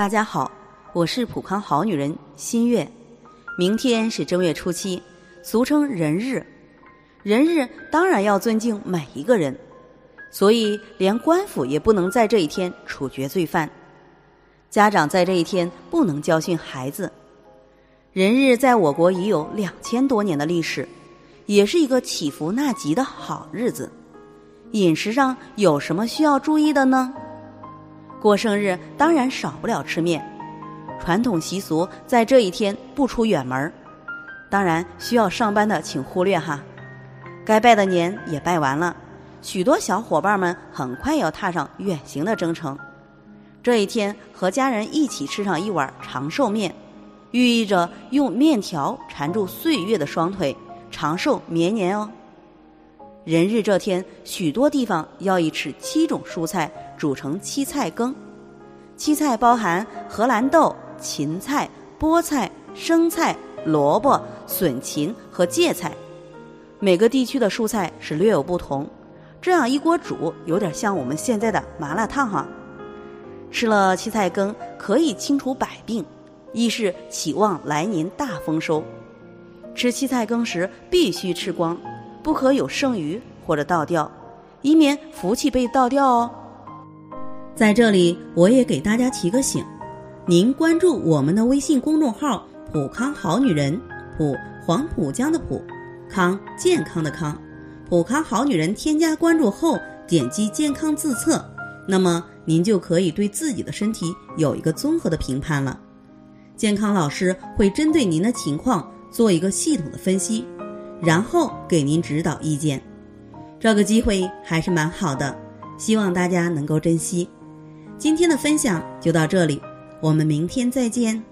大家好，我是普康好女人新月。明天是正月初七，俗称人日。人日当然要尊敬每一个人，所以连官府也不能在这一天处决罪犯。家长在这一天不能教训孩子。人日在我国已有两千多年的历史，也是一个祈福纳吉的好日子。饮食上有什么需要注意的呢？过生日当然少不了吃面，传统习俗在这一天不出远门当然需要上班的请忽略哈。该拜的年也拜完了，许多小伙伴们很快要踏上远行的征程。这一天和家人一起吃上一碗长寿面，寓意着用面条缠住岁月的双腿，长寿绵年哦。人日这天，许多地方要以吃七种蔬菜煮成七菜羹。七菜包含荷兰豆、芹菜、菠菜、生菜、萝卜、笋芹和芥菜。每个地区的蔬菜是略有不同，这样一锅煮，有点像我们现在的麻辣烫哈。吃了七菜羹可以清除百病，亦是期望来年大丰收。吃七菜羹时必须吃光。不可有剩余或者倒掉，以免福气被倒掉哦。在这里，我也给大家提个醒：您关注我们的微信公众号“普康好女人”，普黄浦江的普，康健康的康，普康好女人。添加关注后，点击健康自测，那么您就可以对自己的身体有一个综合的评判了。健康老师会针对您的情况做一个系统的分析。然后给您指导意见，这个机会还是蛮好的，希望大家能够珍惜。今天的分享就到这里，我们明天再见。